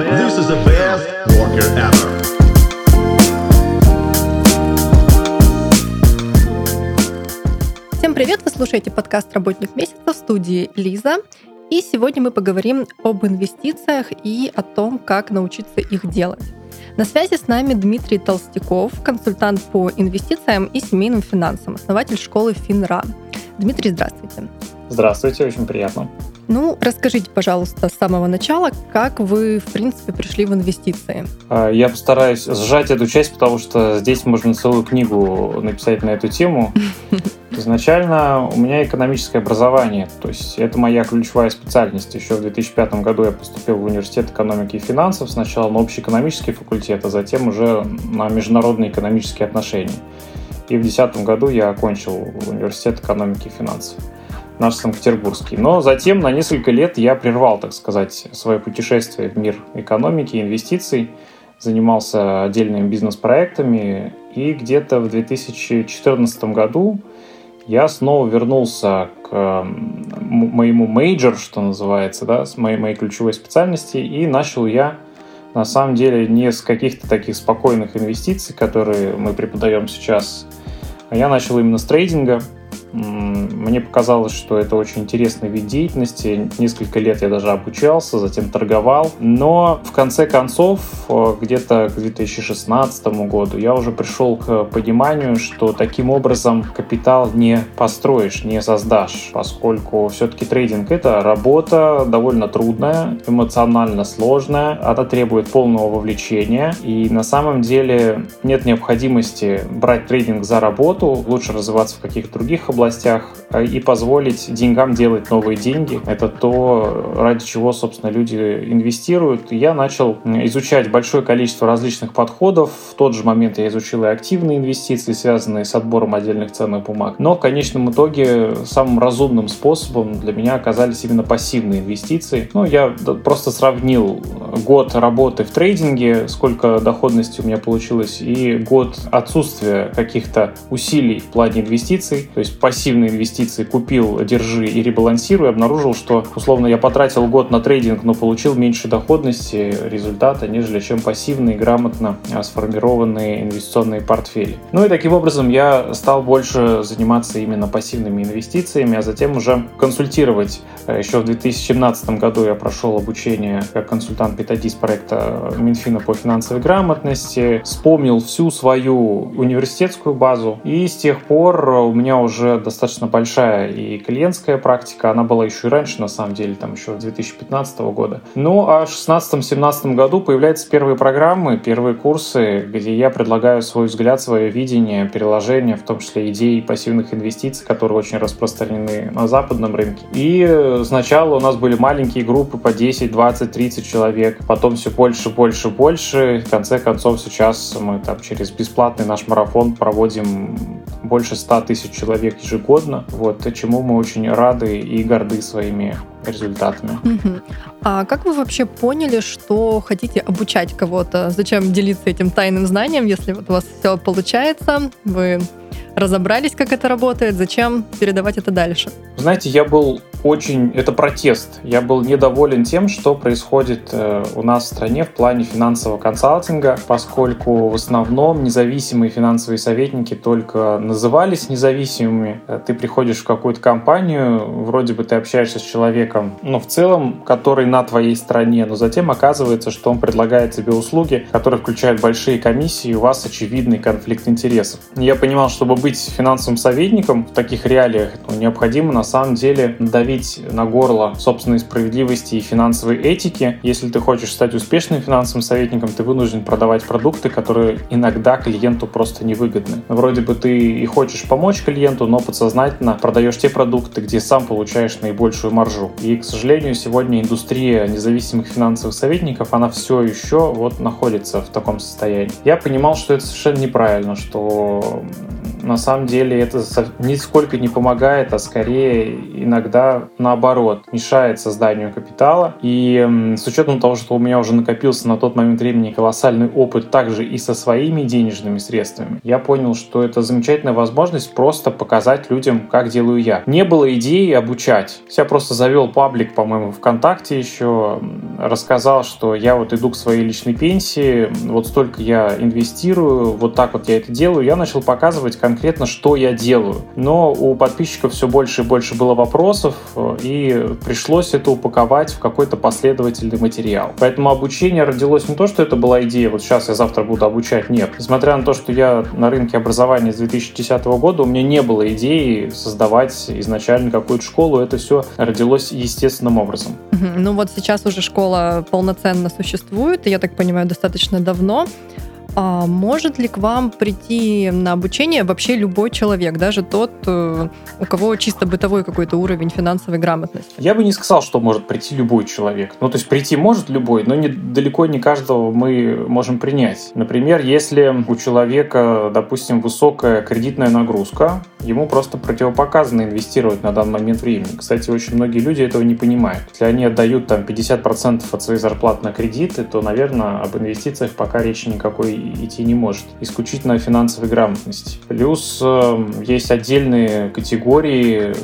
This is the best worker ever. Всем привет! Вы слушаете подкаст «Работник месяца» в студии Лиза. И сегодня мы поговорим об инвестициях и о том, как научиться их делать. На связи с нами Дмитрий Толстяков, консультант по инвестициям и семейным финансам, основатель школы Финра. Дмитрий, здравствуйте. Здравствуйте, очень приятно. Ну, расскажите, пожалуйста, с самого начала, как вы, в принципе, пришли в инвестиции? А, я постараюсь сжать эту часть, потому что здесь можно целую книгу написать на эту тему. Изначально у меня экономическое образование, то есть это моя ключевая специальность. Еще в 2005 году я поступил в университет экономики и финансов, сначала на общеэкономический факультет, а затем уже на международные экономические отношения. И в 2010 году я окончил университет экономики и финансов наш Санкт-Петербургский. Но затем на несколько лет я прервал, так сказать, свое путешествие в мир экономики инвестиций, занимался отдельными бизнес-проектами, и где-то в 2014 году я снова вернулся к моему major, что называется, да, с моей, моей ключевой специальности, и начал я на самом деле не с каких-то таких спокойных инвестиций, которые мы преподаем сейчас, а я начал именно с трейдинга – мне показалось, что это очень интересный вид деятельности. Несколько лет я даже обучался, затем торговал. Но в конце концов, э, где-то к 2016 году, я уже пришел к пониманию, что таким образом капитал не построишь, не создашь, поскольку все-таки трейдинг — это работа довольно трудная, эмоционально сложная, она требует полного вовлечения, и на самом деле нет необходимости брать трейдинг за работу, лучше развиваться в каких-то других областях, областях э, и позволить деньгам делать новые деньги. Это то, ради чего, собственно, люди инвестируют. Я начал изучать большое количество различных подходов. В тот же момент я изучил и активные инвестиции, связанные с отбором отдельных ценных бумаг. Но в конечном итоге самым разумным способом для меня оказались именно пассивные инвестиции. Ну, я просто сравнил год работы в трейдинге, сколько доходности у меня получилось, и год отсутствия каких-то усилий в плане инвестиций. То есть пассивные инвестиции купил, держи и ребалансируй, обнаружил, что условно я потратил год на трейдинг, но получил меньше доходности результата, нежели чем пассивные, грамотно а, сформированные инвестиционные портфели. Ну и таким образом я стал больше заниматься именно пассивными инвестициями, а затем уже консультировать. Э, Еще в 2017 году я прошел обучение как консультант-методист проекта Минфина по финансовой грамотности, вспомнил всю свою университетскую базу, и с тех пор у меня уже достаточно большая и клиентская практика, она была еще и раньше, на самом деле, там еще 2015 года. Ну, а в 2016-2017 году появляются первые программы, первые курсы, где я предлагаю свой взгляд, свое видение, переложение, в том числе идеи пассивных инвестиций, которые очень распространены на западном рынке. И сначала у нас были маленькие группы по 10, 20, 30 человек, потом все больше, больше, больше. В конце концов, сейчас мы там через бесплатный наш марафон проводим больше 100 тысяч человек ежегодно, вот, чему мы очень рады и горды своими результатами. Угу. А как вы вообще поняли, что хотите обучать кого-то? Зачем делиться этим тайным знанием, если вот у вас все получается, вы разобрались, как это работает, зачем передавать это дальше? Знаете, я был очень... Это протест. Я был недоволен тем, что происходит э, у нас в стране в плане финансового консалтинга, поскольку в основном независимые финансовые советники только назывались независимыми. Э, ты приходишь в какую-то компанию, вроде бы ты общаешься с человеком, ну, в целом, который на твоей стороне, но затем оказывается, что он предлагает тебе услуги, которые включают большие комиссии, и у вас очевидный конфликт интересов. Я понимал, чтобы быть финансовым советником в таких реалиях, ну, необходимо на самом деле давить на горло собственной справедливости и финансовой этики. Если ты хочешь стать успешным финансовым советником, ты вынужден продавать продукты, которые иногда клиенту просто невыгодны. Вроде бы ты и хочешь помочь клиенту, но подсознательно продаешь те продукты, где сам получаешь наибольшую маржу. И, к сожалению, сегодня индустрия независимых финансовых советников, она все еще вот находится в таком состоянии. Я понимал, что это совершенно неправильно, что на самом деле это нисколько не помогает, а скорее иногда наоборот мешает созданию капитала. И с учетом того, что у меня уже накопился на тот момент времени колоссальный опыт также и со своими денежными средствами, я понял, что это замечательная возможность просто показать людям, как делаю я. Не было идеи обучать. Я просто завел паблик, по-моему, ВКонтакте еще, рассказал, что я вот иду к своей личной пенсии, вот столько я инвестирую, вот так вот я это делаю. Я начал показывать конкретно, что я делаю. Но у подписчиков все больше и больше было вопросов, и пришлось это упаковать в какой-то последовательный материал. Поэтому обучение родилось не то, что это была идея, вот сейчас я завтра буду обучать, нет. Несмотря на то, что я на рынке образования с 2010 года, у меня не было идеи создавать изначально какую-то школу, это все родилось естественным образом. Ну вот сейчас уже школа полноценно существует, я так понимаю, достаточно давно. А может ли к вам прийти на обучение вообще любой человек, даже тот, э, у кого чисто бытовой какой-то уровень финансовой грамотности? Я бы не сказал, что может прийти любой человек. Ну, то есть прийти может любой, но не, далеко не каждого мы можем принять. Например, если у человека, допустим, высокая кредитная нагрузка, ему просто противопоказано инвестировать на данный момент времени. Кстати, очень многие люди этого не понимают. Если они отдают там 50% от своей зарплаты на кредиты, то, наверное, об инвестициях пока речи никакой идти не может. Исключительно финансовой грамотности. Плюс э, есть отдельные категории,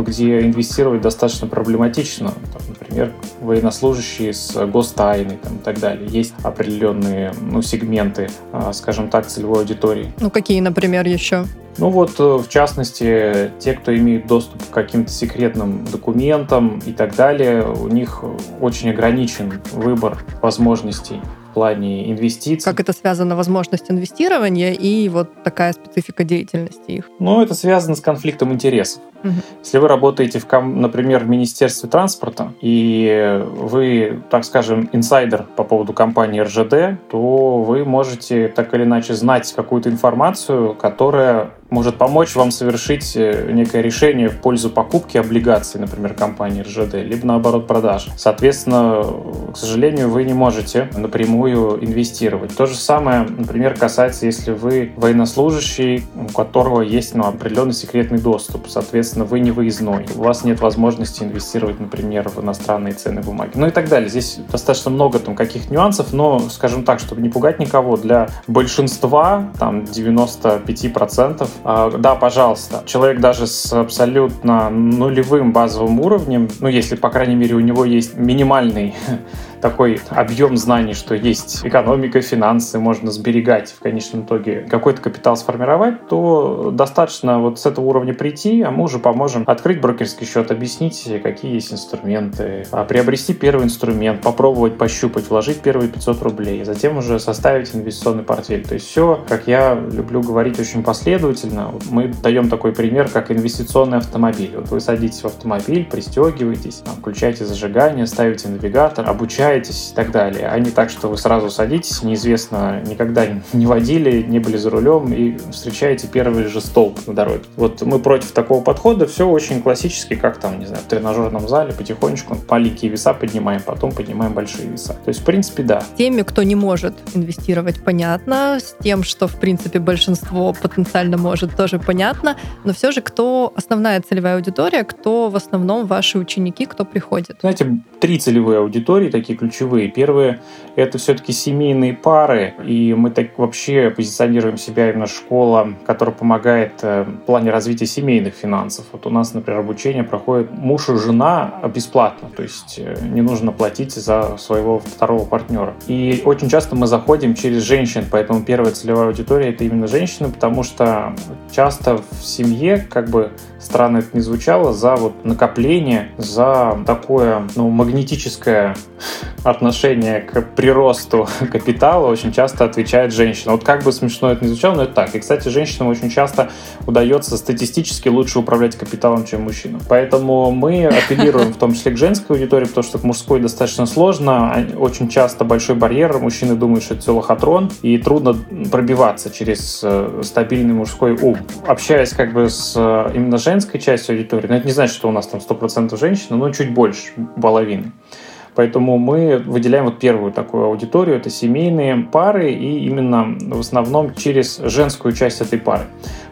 где инвестировать достаточно проблематично. Там, например, военнослужащие с гостайной там, и так далее. Есть определенные ну, сегменты, э, скажем так, целевой аудитории. Ну, какие, например, еще? Ну вот, э, в частности, те, кто имеет доступ к каким-то секретным документам и так далее, у них очень ограничен выбор возможностей в плане инвестиций. Как это связано, возможность инвестирования и вот такая специфика деятельности их? Ну, это связано с конфликтом интересов. Угу. Если вы работаете, в, например, в Министерстве транспорта, и вы, так скажем, инсайдер по поводу компании РЖД, то вы можете так или иначе знать какую-то информацию, которая может помочь вам совершить э, некое решение в пользу покупки облигаций, например, компании РЖД, либо наоборот продаж. Соответственно, к сожалению, вы не можете напрямую инвестировать. То же самое, например, касается, если вы военнослужащий, у которого есть ну, определенный секретный доступ. Соответственно, вы не выездной. У вас нет возможности инвестировать, например, в иностранные ценные бумаги. Ну и так далее. Здесь достаточно много там каких нюансов, но, скажем так, чтобы не пугать никого, для большинства, там 95%, а, да, пожалуйста. Человек даже с абсолютно нулевым базовым уровнем, ну, если, по крайней мере, у него есть минимальный такой объем знаний, что есть экономика, финансы, можно сберегать в конечном итоге какой-то капитал сформировать, то достаточно вот с этого уровня прийти, а мы уже поможем открыть брокерский счет, объяснить, какие есть инструменты, а, приобрести первый инструмент, попробовать пощупать, вложить первые 500 рублей, затем уже составить инвестиционный портфель. То есть все, как я люблю говорить очень последовательно, мы даем такой пример, как инвестиционный автомобиль. Вот вы садитесь в автомобиль, пристегиваетесь, включаете зажигание, ставите навигатор, обучаете общаетесь и так далее, а не так, что вы сразу садитесь, неизвестно, никогда не водили, не были за рулем и встречаете первый же столб на дороге. Вот мы против такого подхода, все очень классически, как там, не знаю, в тренажерном зале потихонечку маленькие веса поднимаем, потом поднимаем большие веса. То есть, в принципе, да. Теми, кто не может инвестировать, понятно, с тем, что, в принципе, большинство потенциально может, тоже понятно, но все же, кто основная целевая аудитория, кто в основном ваши ученики, кто приходит? Знаете, три целевые аудитории, такие ключевые. Первые — это все-таки семейные пары, и мы так вообще позиционируем себя именно школа, которая помогает э, в плане развития семейных финансов. Вот у нас, например, обучение проходит муж и жена бесплатно, то есть э, не нужно платить за своего второго партнера. И очень часто мы заходим через женщин, поэтому первая целевая аудитория — это именно женщины, потому что часто в семье, как бы странно это не звучало, за вот накопление, за такое ну, магнетическое отношение к приросту капитала очень часто отвечает женщина. Вот как бы смешно это ни звучало, но это так. И, кстати, женщинам очень часто удается статистически лучше управлять капиталом, чем мужчинам. Поэтому мы апеллируем в том числе к женской аудитории, потому что к мужской достаточно сложно. Очень часто большой барьер. Мужчины думают, что это все лохотрон, и трудно пробиваться через э, стабильный мужской ум. Общаясь как бы с э, именно женской частью аудитории, но это не значит, что у нас там 100% женщин, но чуть больше половины. Поэтому мы выделяем вот первую такую аудиторию, это семейные пары, и именно в основном через женскую часть этой пары.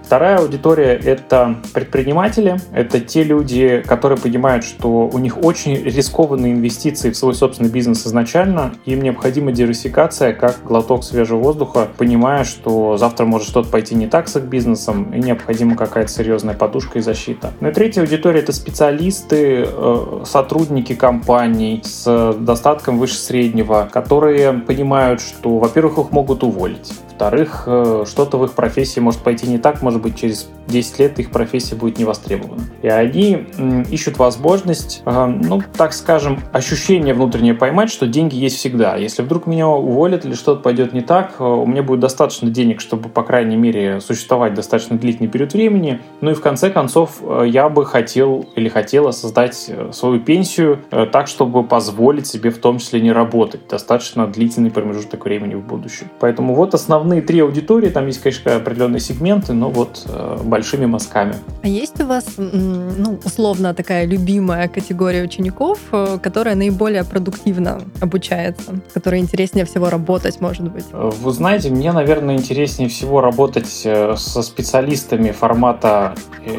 Вторая аудитория — это предприниматели, это те люди, которые понимают, что у них очень рискованные инвестиции в свой собственный бизнес изначально, им необходима диверсификация как глоток свежего воздуха, понимая, что завтра может что-то пойти не так с их бизнесом, и необходима какая-то серьезная подушка и защита. Ну и третья аудитория — это специалисты, э, сотрудники компаний с достатком выше среднего, которые понимают, что, во-первых, их могут уволить, во-вторых, э, что-то в их профессии может пойти не так, может быть, через 10 лет их профессия будет не востребована. И они ищут возможность, э, ну, так скажем, ощущение внутреннее поймать, что деньги есть всегда. Если вдруг меня уволят или что-то пойдет не так, э, у меня будет достаточно денег, чтобы, по крайней мере, существовать достаточно длительный период времени. Ну и в конце концов, я бы хотел или хотела создать свою пенсию так, чтобы позволить себе в том числе не работать достаточно длительный промежуток времени в будущем. Поэтому вот основные основные три аудитории, там есть, конечно, определенные сегменты, но вот э, большими мазками. А есть у вас, ну, условно такая любимая категория учеников, э, которая наиболее продуктивно обучается, которой интереснее всего работать, может быть? Э, вы знаете, мне, наверное, интереснее всего работать э, со специалистами формата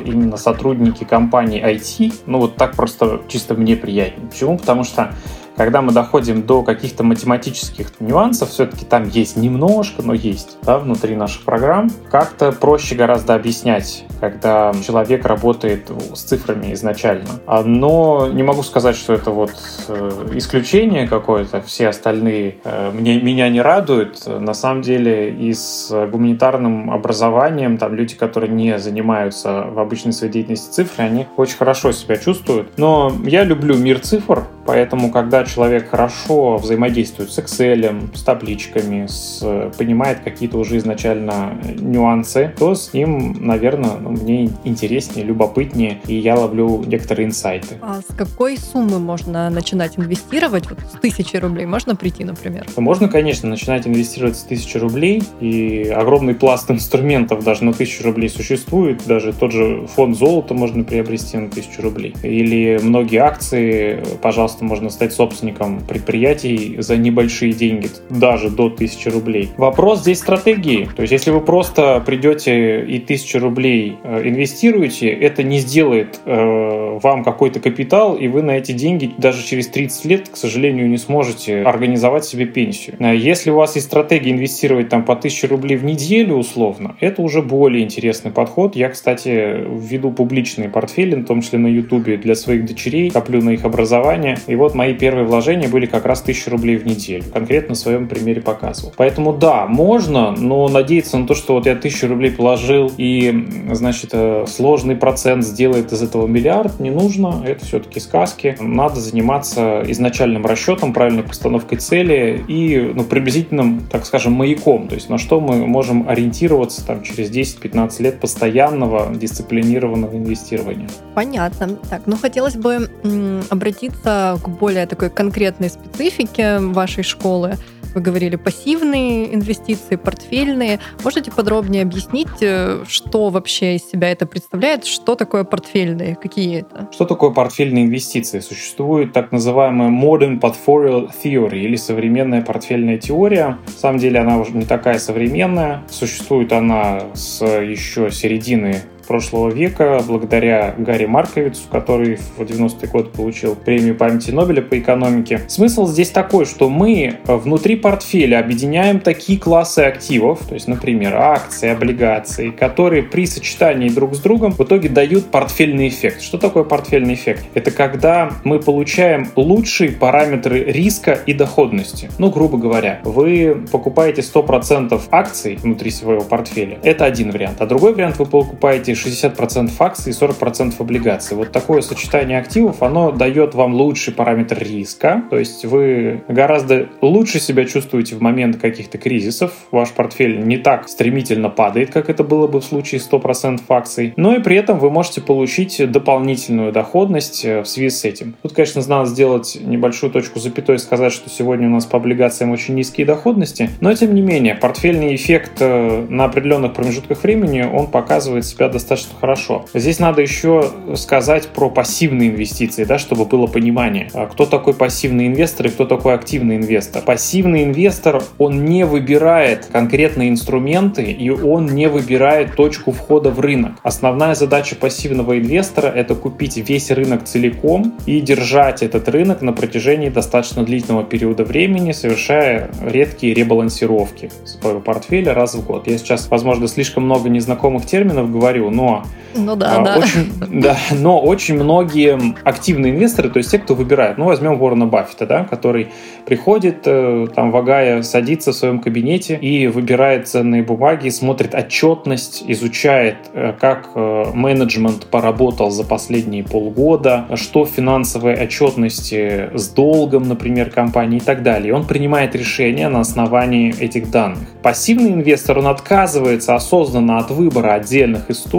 именно сотрудники компании IT. Ну, вот так просто чисто мне приятнее. Почему? Потому что когда мы доходим до каких-то математических нюансов, все-таки там есть немножко, но есть да, внутри наших программ, как-то проще гораздо объяснять, когда человек работает с цифрами изначально. А, но не могу сказать, что это вот э, исключение какое-то, все остальные э, мне, меня не радуют. На самом деле и с гуманитарным образованием, там люди, которые не занимаются в обычной своей деятельности цифры, они очень хорошо себя чувствуют. Но я люблю мир цифр, поэтому когда человек хорошо взаимодействует с Excel, с табличками, с, понимает какие-то уже изначально нюансы, то с ним, наверное, ну, мне интереснее, любопытнее, и я ловлю некоторые инсайты. А с какой суммы можно начинать инвестировать? Вот с тысячи рублей можно прийти, например? Можно, конечно, начинать инвестировать с тысячи рублей, и огромный пласт инструментов даже на тысячу рублей существует, даже тот же фонд золота можно приобрести на тысячу рублей. Или многие акции, пожалуйста, можно стать собственником предприятий за небольшие деньги, даже до 1000 рублей. Вопрос здесь стратегии. То есть, если вы просто придете и 1000 рублей э, инвестируете, это не сделает э, вам какой-то капитал, и вы на эти деньги даже через 30 лет, к сожалению, не сможете организовать себе пенсию. Э, если у вас есть стратегия инвестировать там по 1000 рублей в неделю условно, это уже более интересный подход. Я, кстати, введу публичные портфели, в том числе на YouTube, для своих дочерей, коплю на их образование. И вот мои первые вложения были как раз 1000 рублей в неделю. Конкретно в своем примере показывал. Поэтому да, можно, но надеяться на то, что вот я 1000 рублей положил и, значит, э, сложный процент сделает из этого миллиард, не нужно. Это все-таки сказки. Надо заниматься изначальным расчетом, правильной постановкой цели и ну, приблизительным, так скажем, маяком. То есть на что мы можем ориентироваться там, через 10-15 лет постоянного дисциплинированного инвестирования. Понятно. Так, ну хотелось бы обратиться к более такой конкретной специфике вашей школы. Вы говорили пассивные инвестиции, портфельные. Можете подробнее объяснить, э, что вообще из себя это представляет? Что такое портфельные? Какие это? Что такое портфельные инвестиции? Существует так называемая Modern Portfolio Theory или современная портфельная теория. На самом деле она уже не такая современная. Существует она с еще середины прошлого века, благодаря Гарри Марковицу, который в 90-е годы получил премию памяти Нобеля по экономике. Смысл здесь такой, что мы внутри портфеля объединяем такие классы активов, то есть, например, акции, облигации, которые при сочетании друг с другом в итоге дают портфельный эффект. Что такое портфельный эффект? Это когда мы получаем лучшие параметры риска и доходности. Ну, грубо говоря, вы покупаете 100% акций внутри своего портфеля. Это один вариант. А другой вариант, вы покупаете 60% акций и 40% облигаций. Вот такое сочетание активов, оно дает вам лучший параметр риска, то есть вы гораздо лучше себя чувствуете в момент каких-то кризисов, ваш портфель не так стремительно падает, как это было бы в случае 100% акций, но и при этом вы можете получить дополнительную доходность э, в связи с этим. Тут, конечно, надо сделать небольшую точку запятой и сказать, что сегодня у нас по облигациям очень низкие доходности, но тем не менее, портфельный эффект э, на определенных промежутках времени, он показывает себя достаточно достаточно хорошо. Здесь надо еще сказать про пассивные инвестиции, да, чтобы было понимание, а кто такой пассивный инвестор и кто такой активный инвестор. Пассивный инвестор, он не выбирает конкретные инструменты и он не выбирает точку входа в рынок. Основная задача пассивного инвестора – это купить весь рынок целиком и держать этот рынок на протяжении достаточно длительного периода времени, совершая редкие ребалансировки своего портфеля раз в год. Я сейчас, возможно, слишком много незнакомых терминов говорю, но ну да, а, да. Очень, да. Но очень многие активные инвесторы, то есть те, кто выбирает, ну возьмем Ворона Баффета, да, который приходит, э, там вагая, садится в своем кабинете и выбирает ценные бумаги, смотрит отчетность, изучает, э, как э, менеджмент поработал за последние полгода, что в финансовой отчетности с долгом, например, компании и так далее. Он принимает решение на основании этих данных. Пассивный инвестор, он отказывается осознанно от выбора отдельных историй,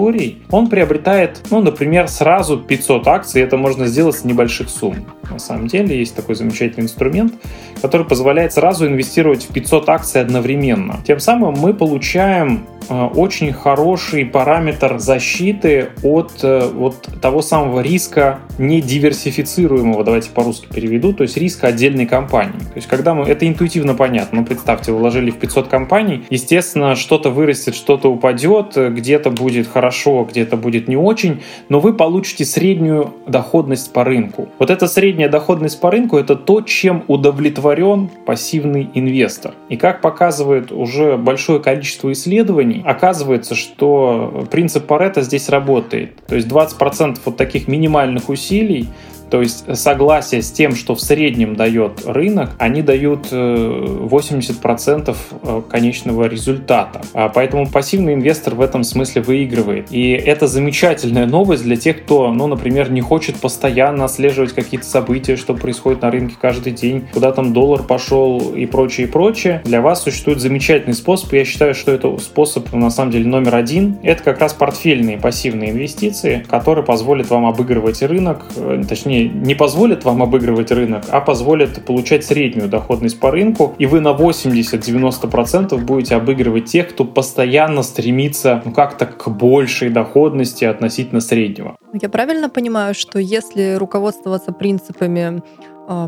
он приобретает, ну, например, сразу 500 акций, это можно сделать с небольших сумм. На самом деле есть такой замечательный инструмент, который позволяет сразу инвестировать в 500 акций одновременно. Тем самым мы получаем очень хороший параметр защиты от э, вот того самого риска недиверсифицируемого, давайте по-русски переведу, то есть риска отдельной компании. То есть когда мы, это интуитивно понятно, ну представьте, вложили в 500 компаний, естественно, что-то вырастет, что-то упадет, где-то будет хорошо, где-то будет не очень, но вы получите среднюю доходность по рынку. Вот эта средняя доходность по рынку это то, чем удовлетворен пассивный инвестор. И как показывает уже большое количество исследований, оказывается, что принцип Паретта здесь работает. То есть 20% вот таких минимальных усилий то есть согласие с тем, что в среднем дает рынок, они дают 80% э, э, конечного результата. А поэтому пассивный инвестор в этом смысле выигрывает. И это замечательная новость для тех, кто, ну, например, не хочет постоянно отслеживать какие-то события, что происходит на рынке каждый день, куда там доллар пошел и прочее, и прочее. Для вас существует замечательный способ. Я считаю, что это способ, на самом деле, номер один. Это как раз портфельные пассивные инвестиции, которые позволят вам обыгрывать рынок, э, не позволят вам обыгрывать рынок, а позволят получать среднюю доходность по рынку, и вы на 80-90% будете обыгрывать тех, кто постоянно стремится ну, как-то к большей доходности относительно среднего. Я правильно понимаю, что если руководствоваться принципами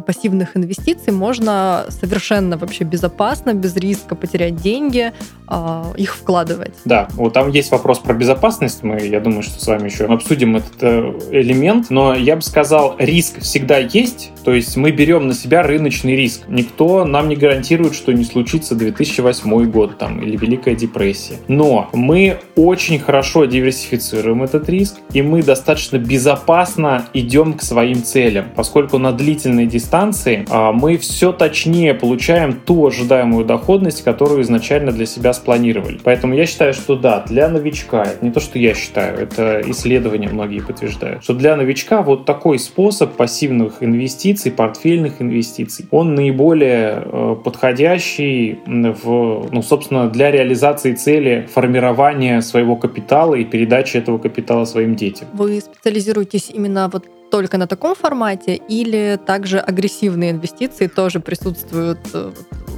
пассивных инвестиций можно совершенно вообще безопасно, без риска потерять деньги, а, их вкладывать. Да, вот там есть вопрос про безопасность. Мы, я думаю, что с вами еще обсудим этот э, элемент. Но я бы сказал, риск всегда есть. То есть мы берем на себя рыночный риск. Никто нам не гарантирует, что не случится 2008 год там, или Великая депрессия. Но мы очень хорошо диверсифицируем этот риск, и мы достаточно безопасно идем к своим целям, поскольку на длительной дистанции а, мы все точнее получаем ту ожидаемую доходность, которую изначально для себя спланировали. Поэтому я считаю, что да, для новичка, это не то, что я считаю, это исследования многие подтверждают, что для новичка вот такой способ пассивных инвестиций, портфельных инвестиций, он наиболее э, подходящий в, ну, собственно, для реализации цели формирования своего капитала и передачи этого капитала своим детям. Вы специализируетесь именно вот только на таком формате или также агрессивные инвестиции тоже присутствуют э,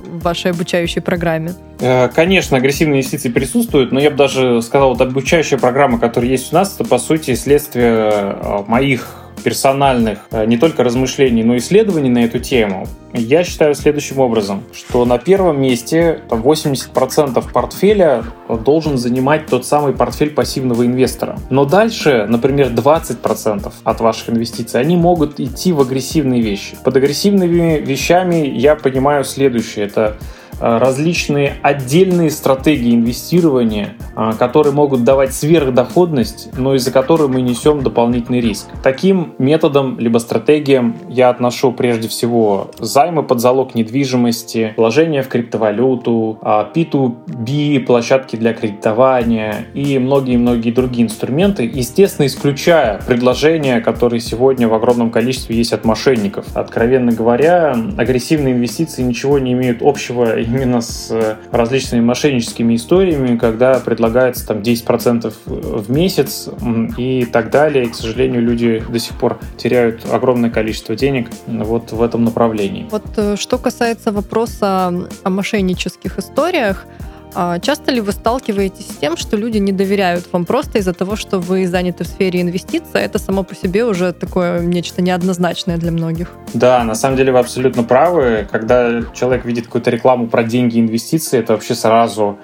в вашей обучающей программе? Э, конечно, агрессивные инвестиции присутствуют, но я бы даже сказал, вот обучающая программа, которая есть у нас, это по сути следствие э, моих персональных э, не только размышлений, но и исследований на эту тему, я считаю следующим образом, что на первом месте там, 80% портфеля должен занимать тот самый портфель пассивного инвестора. Но дальше, например, 20% от ваших инвестиций, они могут идти в агрессивные вещи. Под агрессивными вещами я понимаю следующее. Это различные отдельные стратегии инвестирования, э, которые могут давать сверхдоходность, но из-за которой мы несем дополнительный риск. Таким методом либо стратегиям я отношу прежде всего займы под залог недвижимости, вложения в криптовалюту, P2B, а, площадки для кредитования и многие-многие другие инструменты, естественно, исключая предложения, которые сегодня в огромном количестве есть от мошенников. Откровенно говоря, агрессивные инвестиции ничего не имеют общего именно с э, различными мошенническими историями, когда предлагается там 10% в месяц и так далее. И, к сожалению, люди до сих пор теряют огромное количество денег вот в этом направлении. Вот э, что касается вопроса о мошеннических историях, часто ли вы сталкиваетесь с тем, что люди не доверяют вам просто из-за того, что вы заняты в сфере инвестиций? Это само по себе уже такое нечто неоднозначное для многих. Да, на самом деле вы абсолютно правы. Когда человек видит какую-то рекламу про деньги и инвестиции, это вообще сразу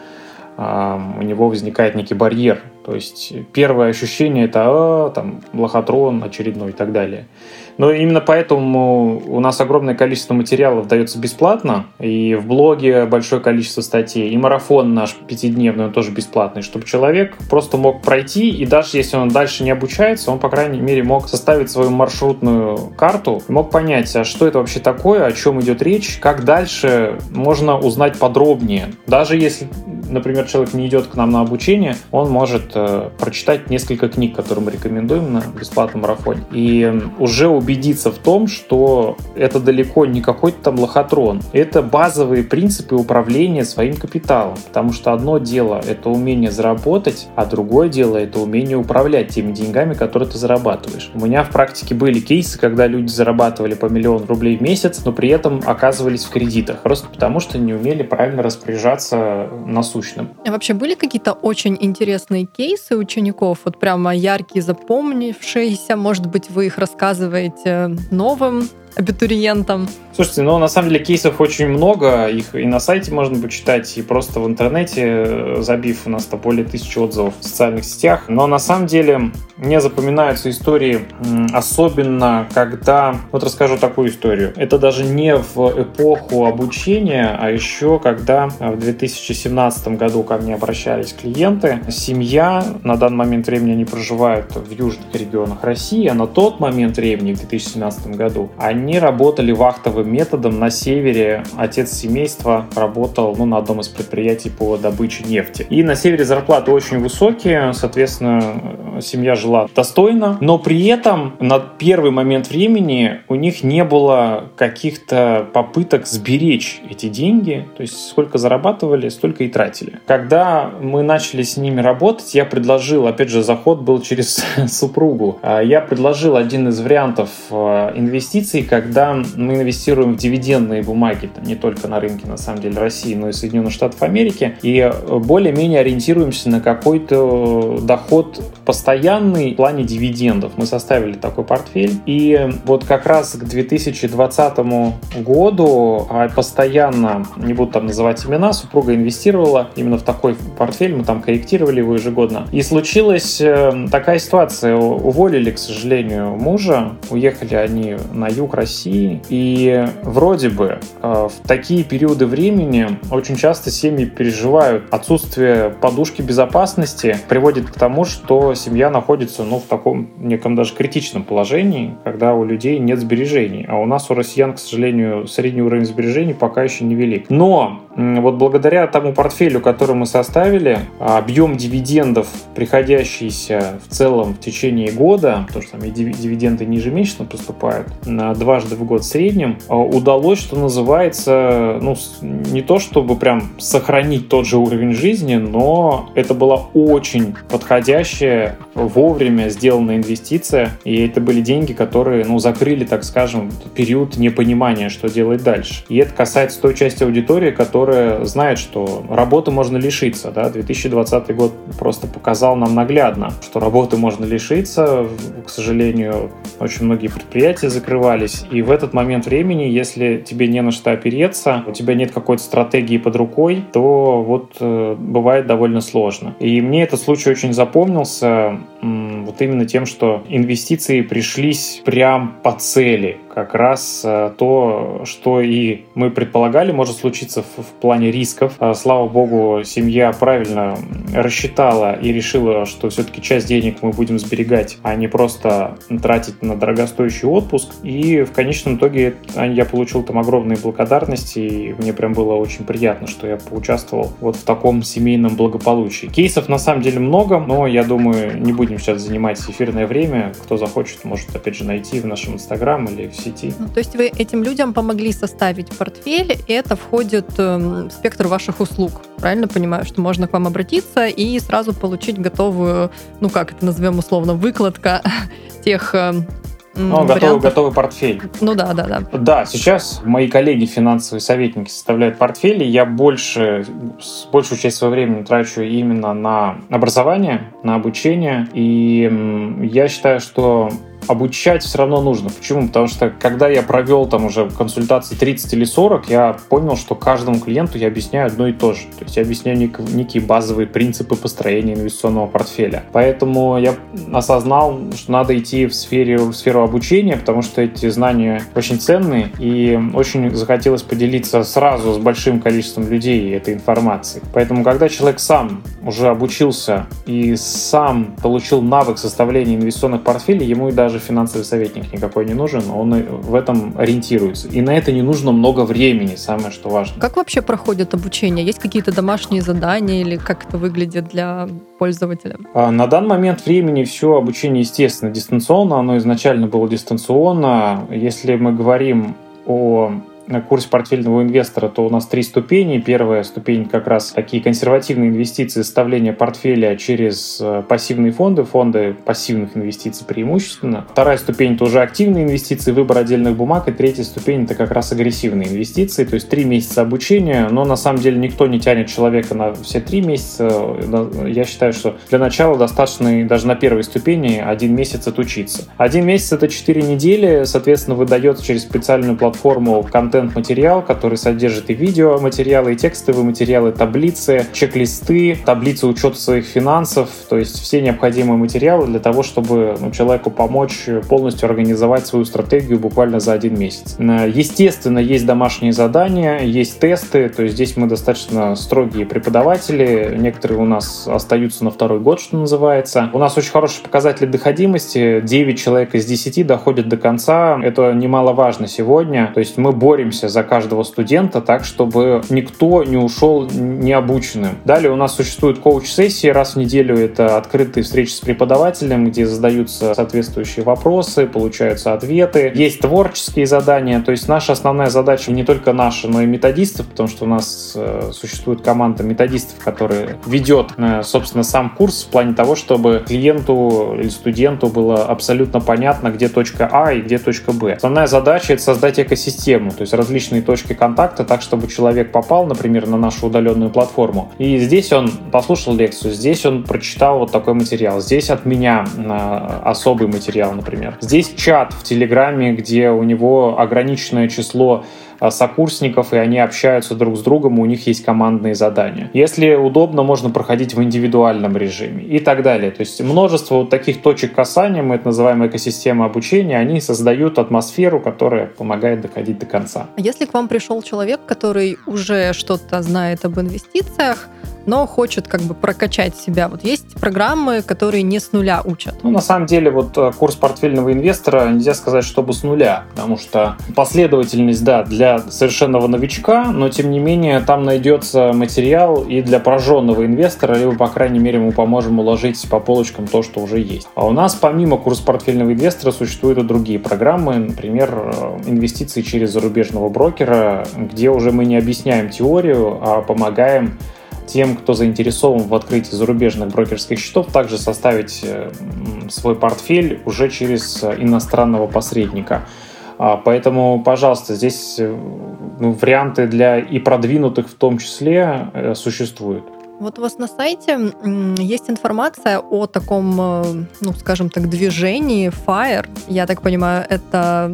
у него возникает некий барьер. То есть первое ощущение это а, там лохотрон очередной и так далее. Но именно поэтому у нас огромное количество материалов дается бесплатно, и в блоге большое количество статей, и марафон наш пятидневный, он тоже бесплатный, чтобы человек просто мог пройти, и даже если он дальше не обучается, он, по крайней мере, мог составить свою маршрутную карту, мог понять, а что это вообще такое, о чем идет речь, как дальше можно узнать подробнее. Даже если например, человек не идет к нам на обучение, он может э, прочитать несколько книг, которые мы рекомендуем на бесплатном марафоне, и уже убедиться в том, что это далеко не какой-то там лохотрон. Это базовые принципы управления своим капиталом, потому что одно дело — это умение заработать, а другое дело — это умение управлять теми деньгами, которые ты зарабатываешь. У меня в практике были кейсы, когда люди зарабатывали по миллион рублей в месяц, но при этом оказывались в кредитах, просто потому что не умели правильно распоряжаться на суть насущным. А вообще были какие-то очень интересные кейсы учеников, вот прямо яркие, запомнившиеся? Может быть, вы их рассказываете новым абитуриентам? Слушайте, ну на самом деле кейсов очень много, их и на сайте можно почитать, и просто в интернете, э, забив у нас то более тысячи отзывов в социальных сетях. Но на самом деле мне запоминаются истории, особенно когда... Вот расскажу такую историю. Это даже не в эпоху обучения, а еще когда в 2017 году ко мне обращались клиенты, семья, на данный момент времени они проживают в южных регионах России, а на тот момент времени, в 2017 году, они работали вахтовым методом на севере. Отец семейства работал ну, на одном из предприятий по добыче нефти. И на севере зарплаты очень высокие, соответственно, семья жила достойно, но при этом на первый момент времени у них не было каких-то попыток сберечь эти деньги, то есть сколько зарабатывали, столько и тратили. Когда мы начали с ними работать, я предложил, опять же, заход был через супругу, а я предложил один из вариантов э, инвестиций, когда мы инвестируем в дивидендные бумаги, там, не только на рынке, на самом деле, России, но и Соединенных Штатов Америки, и э, более-менее ориентируемся на какой-то доход постоянный в плане дивидендов. Мы составили такой портфель, и вот как раз к 2020 году а, постоянно, не буду там называть имена, супруга инвестировала именно в такой портфель, мы там корректировали его ежегодно. И случилась э, такая ситуация, уволили, к сожалению, мужа, уехали они на юг России. И вроде бы э, в такие периоды времени очень часто семьи переживают отсутствие подушки безопасности, приводит к тому, что семья находится ну, в таком неком даже критичном положении, когда у людей нет сбережений. А у нас, у россиян, к сожалению, средний уровень сбережений пока еще не велик. Но вот благодаря тому портфелю, который мы составили, объем дивидендов, приходящийся в целом в течение года, потому что там и дивиденды не ежемесячно поступают, на дважды в год в среднем, а, удалось, что называется, ну, не то чтобы прям сохранить тот же уровень жизни, но это была очень подходящая, вовремя сделанная инвестиция, и это были деньги, которые, ну, закрыли, так скажем, период непонимания, что делать дальше. И это касается той части аудитории, которая знает, что работы можно лишиться, да, 2020 год просто показал нам наглядно, что работы можно лишиться, к сожалению, очень многие предприятия закрывались, и в этот момент времени, если тебе не на что опереться, у тебя нет какой-то стратегии под рукой, то вот э, бывает довольно сложно. И мне этот случай очень запомнился вот именно тем, что инвестиции пришлись прям по цели как раз э, то, что и мы предполагали может случиться в, плане рисков. А, слава богу, семья правильно рассчитала и решила, что все-таки часть денег мы будем сберегать, а не просто тратить на дорогостоящий отпуск. И в конечном итоге я получил там огромные благодарности, и мне прям было очень приятно, что я поучаствовал вот в таком семейном благополучии. Кейсов на самом деле много, но я думаю, не будем сейчас занимать эфирное время. Кто захочет, может опять же найти в нашем инстаграм или в сети. Ну, то есть вы этим людям помогли составить портфель, и это входит э, в спектр ваших услуг. Правильно понимаю, что можно к вам обратиться и сразу получить готовую, ну как это назовем условно, выкладка тех э, Ну, готовый, готовый портфель. Ну да, да, да. Да, сейчас мои коллеги, финансовые советники, составляют портфели. Я больше, большую часть своего времени трачу именно на образование, на обучение. И я считаю, что обучать все равно нужно. Почему? Потому что когда я провел там уже консультации 30 или 40, я понял, что каждому клиенту я объясняю одно и то же. То есть я объясняю некие базовые принципы построения инвестиционного портфеля. Поэтому я осознал, что надо идти в, сфере, в сферу обучения, потому что эти знания очень ценные, и очень захотелось поделиться сразу с большим количеством людей этой информацией. Поэтому, когда человек сам уже обучился и сам получил навык составления инвестиционных портфелей, ему и даже финансовый советник никакой не нужен, он в этом ориентируется. И на это не нужно много времени, самое что важно. Как вообще проходит обучение? Есть какие-то домашние задания или как это выглядит для пользователя? А, на данный момент времени все обучение, естественно, дистанционно. Оно изначально было дистанционно. Если мы говорим о курсе портфельного инвестора, то у нас три ступени. Первая ступень как раз такие консервативные инвестиции, составление портфеля через э, пассивные фонды, фонды пассивных инвестиций преимущественно. Вторая ступень это уже активные инвестиции, выбор отдельных бумаг. И третья ступень это как раз агрессивные инвестиции, то есть три месяца обучения, но на самом деле никто не тянет человека на все три месяца. Я считаю, что для начала достаточно даже на первой ступени один месяц отучиться. Один месяц это четыре недели, соответственно, выдается через специальную платформу контент контент-материал, который содержит и видеоматериалы, и текстовые материалы, таблицы, чек-листы, таблицы учета своих финансов, то есть все необходимые материалы для того, чтобы ну, человеку помочь полностью организовать свою стратегию буквально за один месяц. Естественно, есть домашние задания, есть тесты, то есть здесь мы достаточно строгие преподаватели, некоторые у нас остаются на второй год, что называется. У нас очень хорошие показатели доходимости, 9 человек из 10 доходят до конца, это немаловажно сегодня, то есть мы боремся боремся за каждого студента так, чтобы никто не ушел необученным. Далее у нас существуют коуч-сессии раз в неделю. Это открытые встречи с преподавателем, где задаются соответствующие вопросы, получаются ответы. Есть творческие задания. То есть наша основная задача не только наша, но и методистов, потому что у нас э, существует команда методистов, которая ведет, э, собственно, сам курс в плане того, чтобы клиенту или студенту было абсолютно понятно, где точка А и где точка Б. Основная задача — это создать экосистему, то есть различные точки контакта, так, чтобы человек попал, например, на нашу удаленную платформу. И здесь он послушал лекцию, здесь он прочитал вот такой материал, здесь от меня э, особый материал, например. Здесь чат в Телеграме, где у него ограниченное число а, сокурсников, и они общаются друг с другом, у них есть командные задания. Если удобно, можно проходить в индивидуальном режиме и так далее. То есть множество вот таких точек касания, мы это называем экосистема обучения, они создают атмосферу, которая помогает доходить до конца. А если к вам пришел человек, который уже что-то знает об инвестициях, но хочет как бы прокачать себя. Вот есть программы, которые не с нуля учат. Ну, на самом деле, вот э, курс портфельного инвестора нельзя сказать, чтобы с нуля, потому что последовательность, да, для совершенного новичка, но тем не менее там найдется материал и для прожженного инвестора, либо, по крайней мере, мы поможем уложить по полочкам то, что уже есть. А у нас, помимо курса портфельного инвестора, существуют и другие программы, например, э, инвестиции через зарубежного брокера, где уже мы не объясняем теорию, а помогаем тем, кто заинтересован в открытии зарубежных брокерских счетов, также составить э, свой портфель уже через э, иностранного посредника. А, поэтому, пожалуйста, здесь э, ну, варианты для и продвинутых в том числе существуют. Вот у вас на сайте есть информация о таком, ну, скажем так, движении FIRE. Я так понимаю, это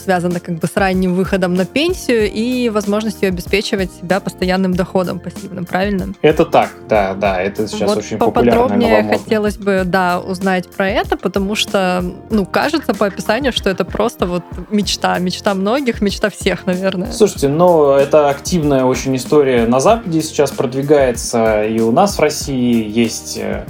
связано как бы с ранним выходом на пенсию и возможностью обеспечивать себя постоянным доходом пассивным, правильно? Это так, да, да, это сейчас вот очень популярно. Поподробнее хотелось бы, да, узнать про это, потому что, ну, кажется по описанию, что это просто вот мечта, мечта многих, мечта всех, наверное. Слушайте, ну, это активная очень история на Западе сейчас продвигается, и у нас в России есть э,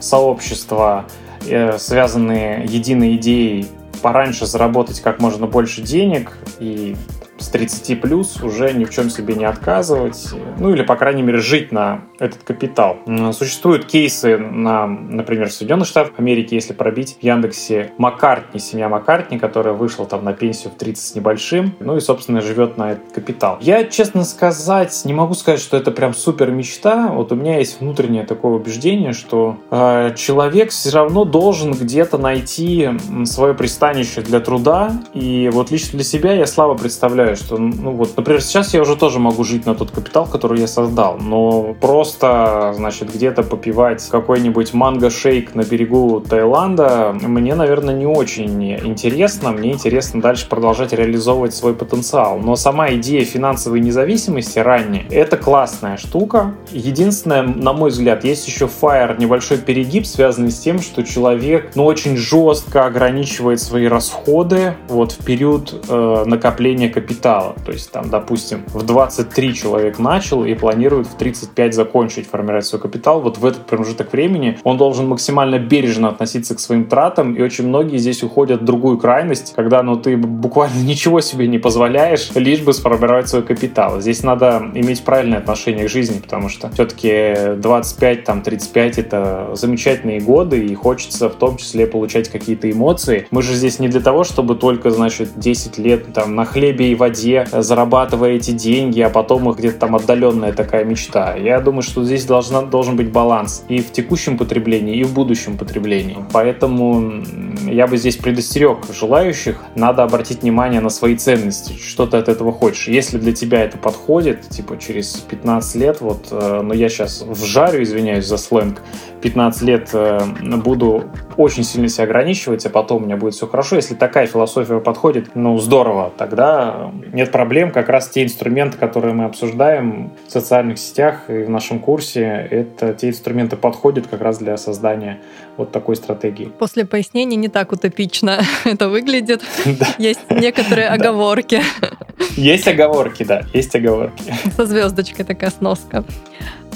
сообщества, э, связанные единой идеей пораньше заработать как можно больше денег и с 30 плюс уже ни в чем себе не отказывать, ну или, по крайней мере, жить на этот капитал. Существуют кейсы, на, например, в Соединенных Штатах Америки, если пробить в Яндексе Маккартни, семья Маккартни, которая вышла там на пенсию в 30 с небольшим, ну и, собственно, живет на этот капитал. Я, честно сказать, не могу сказать, что это прям супер мечта. Вот у меня есть внутреннее такое убеждение, что э, человек все равно должен где-то найти свое пристанище для труда. И вот лично для себя я слабо представляю, что, ну вот, например, сейчас я уже тоже могу жить на тот капитал, который я создал, но просто, значит, где-то попивать какой-нибудь манго-шейк на берегу Таиланда мне, наверное, не очень интересно. Мне интересно дальше продолжать реализовывать свой потенциал. Но сама идея финансовой независимости ранее — это классная штука. Единственное, на мой взгляд, есть еще Fire небольшой перегиб, связанный с тем, что человек, ну, очень жестко ограничивает свои расходы вот в период э, накопления капитала. То есть там, допустим, в 23 человек начал и планирует в 35 закончить формировать свой капитал. Вот в этот промежуток времени он должен максимально бережно относиться к своим тратам, и очень многие здесь уходят в другую крайность, когда ну ты буквально ничего себе не позволяешь, лишь бы сформировать свой капитал. Здесь надо иметь правильное отношение к жизни, потому что все-таки 25, там, 35 это замечательные годы, и хочется в том числе получать какие-то эмоции. Мы же здесь не для того, чтобы только, значит, 10 лет там на хлебе и воде зарабатывая эти деньги, а потом их где-то там отдаленная такая мечта. Я думаю, что здесь должна, должен быть баланс и в текущем потреблении, и в будущем потреблении. Поэтому я бы здесь предостерег желающих, надо обратить внимание на свои ценности, что ты от этого хочешь. Если для тебя это подходит, типа через 15 лет, вот, э, но я сейчас вжарю, извиняюсь за сленг, 15 лет э, буду очень сильно себя ограничивать, а потом у меня будет все хорошо. Если такая философия подходит, ну, здорово, тогда нет проблем. Как раз те инструменты, которые мы обсуждаем в социальных сетях и в нашем курсе, это те инструменты подходят как раз для создания вот такой стратегии. После пояснений не так утопично это выглядит. Есть некоторые оговорки. Есть оговорки, да, есть оговорки. Со звездочкой такая сноска.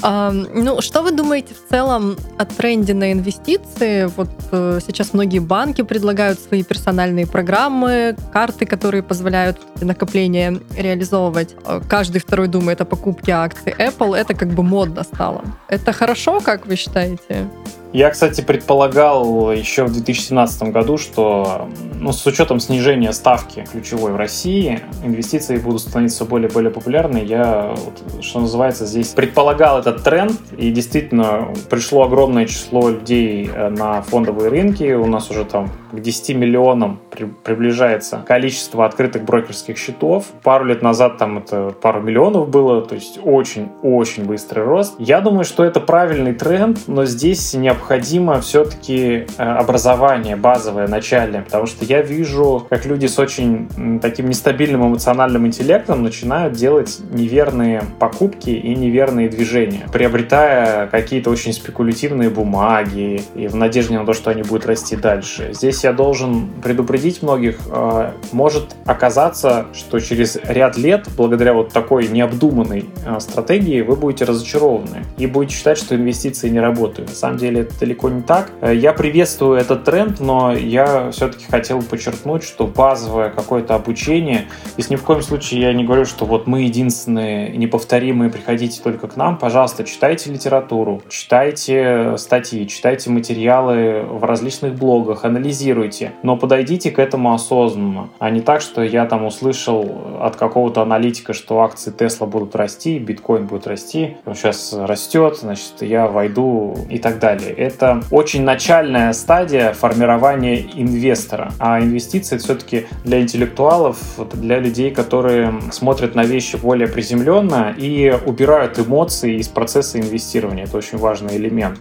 Ну, что вы думаете в целом о тренде на инвестиции? Вот э, сейчас многие банки предлагают свои персональные программы, карты, которые позволяют накопление реализовывать. Э, каждый второй думает о покупке акций Apple. Это как бы модно стало. Это хорошо, как вы считаете? Я, кстати, предполагал еще в 2017 году, что ну, с учетом снижения ставки ключевой в России, инвестиции будут становиться более и более популярны. Я, вот, что называется, здесь предполагал этот тренд, и действительно пришло огромное число людей э, на фондовые рынки. У нас уже там к 10 миллионам при, приближается количество открытых брокерских счетов. Пару лет назад там это пару миллионов было, то есть очень-очень быстрый рост. Я думаю, что это правильный тренд, но здесь необходимо необходимо все-таки э, образование базовое, начальное, потому что я вижу, как люди с очень таким нестабильным эмоциональным интеллектом начинают делать неверные покупки и неверные движения, приобретая какие-то очень спекулятивные бумаги и в надежде на то, что они будут расти дальше. Здесь я должен предупредить многих, э, может оказаться, что через ряд лет, благодаря вот такой необдуманной э, стратегии, вы будете разочарованы и будете считать, что инвестиции не работают. На самом деле это далеко не так. Э, я приветствую этот тренд, но я все-таки хотел подчеркнуть, что базовое какое-то обучение, и ни в коем случае я не говорю, что вот мы единственные неповторимые, приходите только к нам, пожалуйста, читайте литературу, читайте статьи, читайте материалы в различных блогах, анализируйте, но подойдите к этому осознанно, а не так, что я там услышал от какого-то аналитика, что акции Тесла будут расти, биткоин будет расти, он сейчас растет, значит, я войду и так далее это очень начальная стадия формирования инвестора. А инвестиции все-таки для интеллектуалов, для людей, которые смотрят на вещи более приземленно и убирают эмоции из процесса инвестирования. Это очень важный элемент.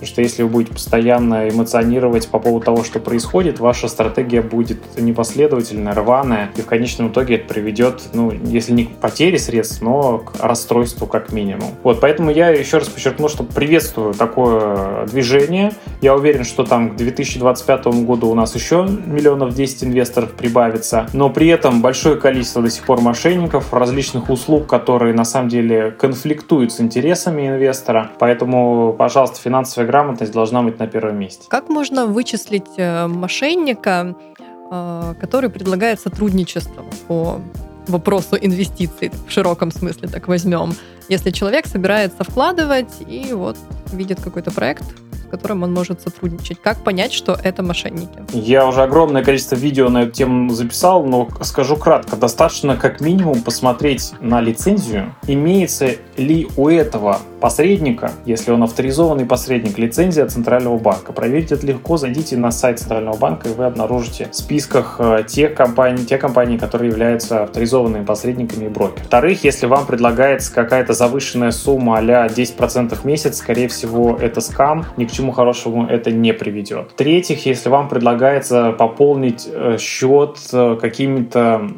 Потому что если вы будете постоянно эмоционировать по поводу того, что происходит, ваша стратегия будет непоследовательная, рваная, и в конечном итоге это приведет, ну, если не к потере средств, но к расстройству как минимум. Вот, поэтому я еще раз подчеркну, что приветствую такое движение. Я уверен, что там к 2025 году у нас еще миллионов 10 инвесторов прибавится, но при этом большое количество до сих пор мошенников, различных услуг, которые на самом деле конфликтуют с интересами инвестора. Поэтому, пожалуйста, финансовая грамотность должна быть на первом месте. Как можно вычислить э, мошенника, э, который предлагает сотрудничество по вопросу инвестиций в широком смысле, так возьмем. Если человек собирается вкладывать и вот видит какой-то проект, которым он может сотрудничать? Как понять, что это мошенники? Я уже огромное количество видео на эту тему записал, но скажу кратко. Достаточно как минимум посмотреть на лицензию, имеется ли у этого посредника, если он авторизованный посредник, лицензия Центрального банка. Проверить это легко, зайдите на сайт Центрального банка, и вы обнаружите в списках э, тех компаний, те компании, которые являются авторизованными посредниками и брокерами. Во-вторых, если вам предлагается какая-то завышенная сумма а 10% в месяц, скорее всего, это скам, ни к чему хорошему это не приведет. В-третьих, если вам предлагается пополнить э, счет э, какими-то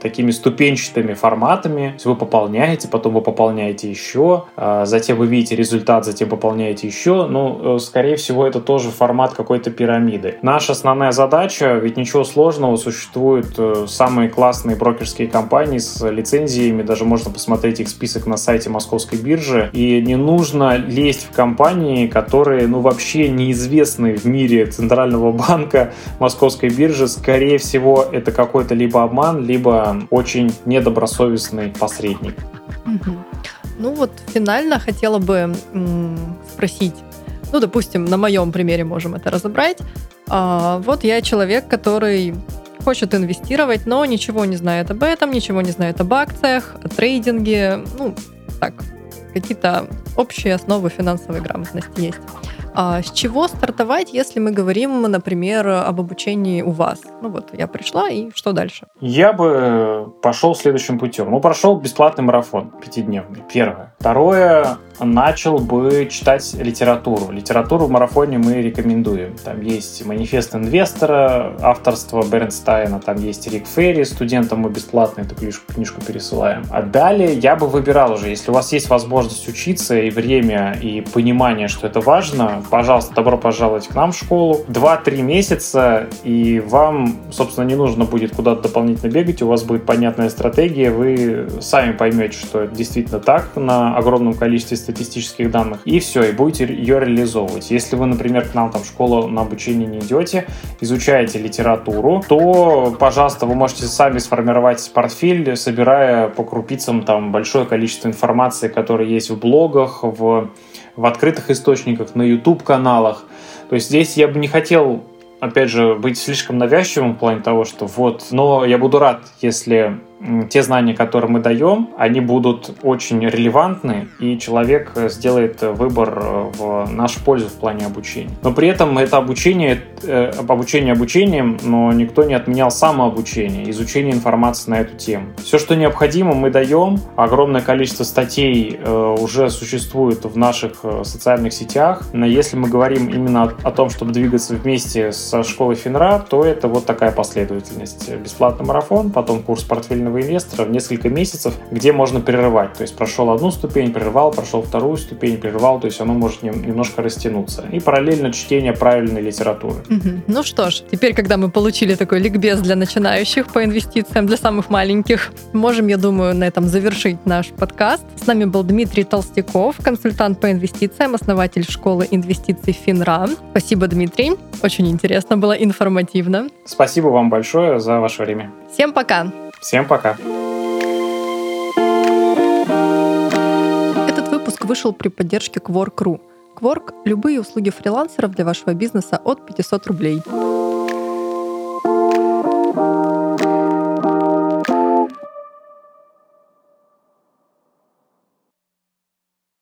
такими ступенчатыми форматами. То есть вы пополняете, потом вы пополняете еще, а затем вы видите результат, затем пополняете еще. Ну, э, скорее всего, это тоже формат какой-то пирамиды. Наша основная задача, ведь ничего сложного, существуют э, самые классные брокерские компании с лицензиями, даже можно посмотреть их список на сайте Московской биржи, и не нужно лезть в компании, которые, ну, вообще неизвестны в мире Центрального банка Московской биржи. Скорее всего, это какой-то либо обман, либо очень недобросовестный посредник. Ну вот финально хотела бы спросить, ну, допустим, на моем примере можем это разобрать. А, вот я человек, который хочет инвестировать, но ничего не знает об этом, ничего не знает об акциях, о трейдинге, ну, так, какие-то общие основы финансовой грамотности есть. А с чего стартовать, если мы говорим, например, об обучении у вас? Ну вот, я пришла, и что дальше? Я бы пошел следующим путем. Ну, прошел бесплатный марафон пятидневный. Первое. Второе, начал бы читать литературу. Литературу в марафоне мы рекомендуем. Там есть «Манифест инвестора», авторство Бернстайна, там есть Рик Ферри, студентам мы бесплатно эту книжку, книжку пересылаем. А далее я бы выбирал уже, если у вас есть возможность учиться и время, и понимание, что это важно, пожалуйста, добро пожаловать к нам в школу. Два-три месяца, и вам, собственно, не нужно будет куда-то дополнительно бегать, у вас будет понятная стратегия, вы сами поймете, что это действительно так на огромном количестве статистических данных, и все, и будете ее реализовывать. Если вы, например, к нам там в школу на обучение не идете, изучаете литературу, то, пожалуйста, вы можете сами сформировать портфель, собирая по крупицам там большое количество информации, которая есть в блогах, в, в открытых источниках, на YouTube-каналах. То есть здесь я бы не хотел опять же, быть слишком навязчивым в плане того, что вот, но я буду рад, если те знания, которые мы даем, они будут очень релевантны, и человек сделает выбор э, в нашу пользу в плане обучения. Но при этом это обучение, э, обучение обучением, но никто не отменял самообучение, изучение информации на эту тему. Все, что необходимо, мы даем. Огромное количество статей э, уже существует в наших социальных сетях. Но если мы говорим именно о том, чтобы двигаться вместе со школой Финра, то это вот такая последовательность. Бесплатный марафон, потом курс портфельного профессионального инвестора в несколько месяцев, где можно прерывать. То есть прошел одну ступень, прервал, прошел вторую ступень, прервал, то есть оно может немножко растянуться. И параллельно чтение правильной литературы. Угу. Ну что ж, теперь, когда мы получили такой ликбез для начинающих по инвестициям, для самых маленьких, можем, я думаю, на этом завершить наш подкаст. С нами был Дмитрий Толстяков, консультант по инвестициям, основатель школы инвестиций Финра. Спасибо, Дмитрий. Очень интересно было, информативно. Спасибо вам большое за ваше время. Всем пока! Всем пока. Этот выпуск вышел при поддержке Quark.ru. Quark – любые услуги фрилансеров для вашего бизнеса от 500 рублей.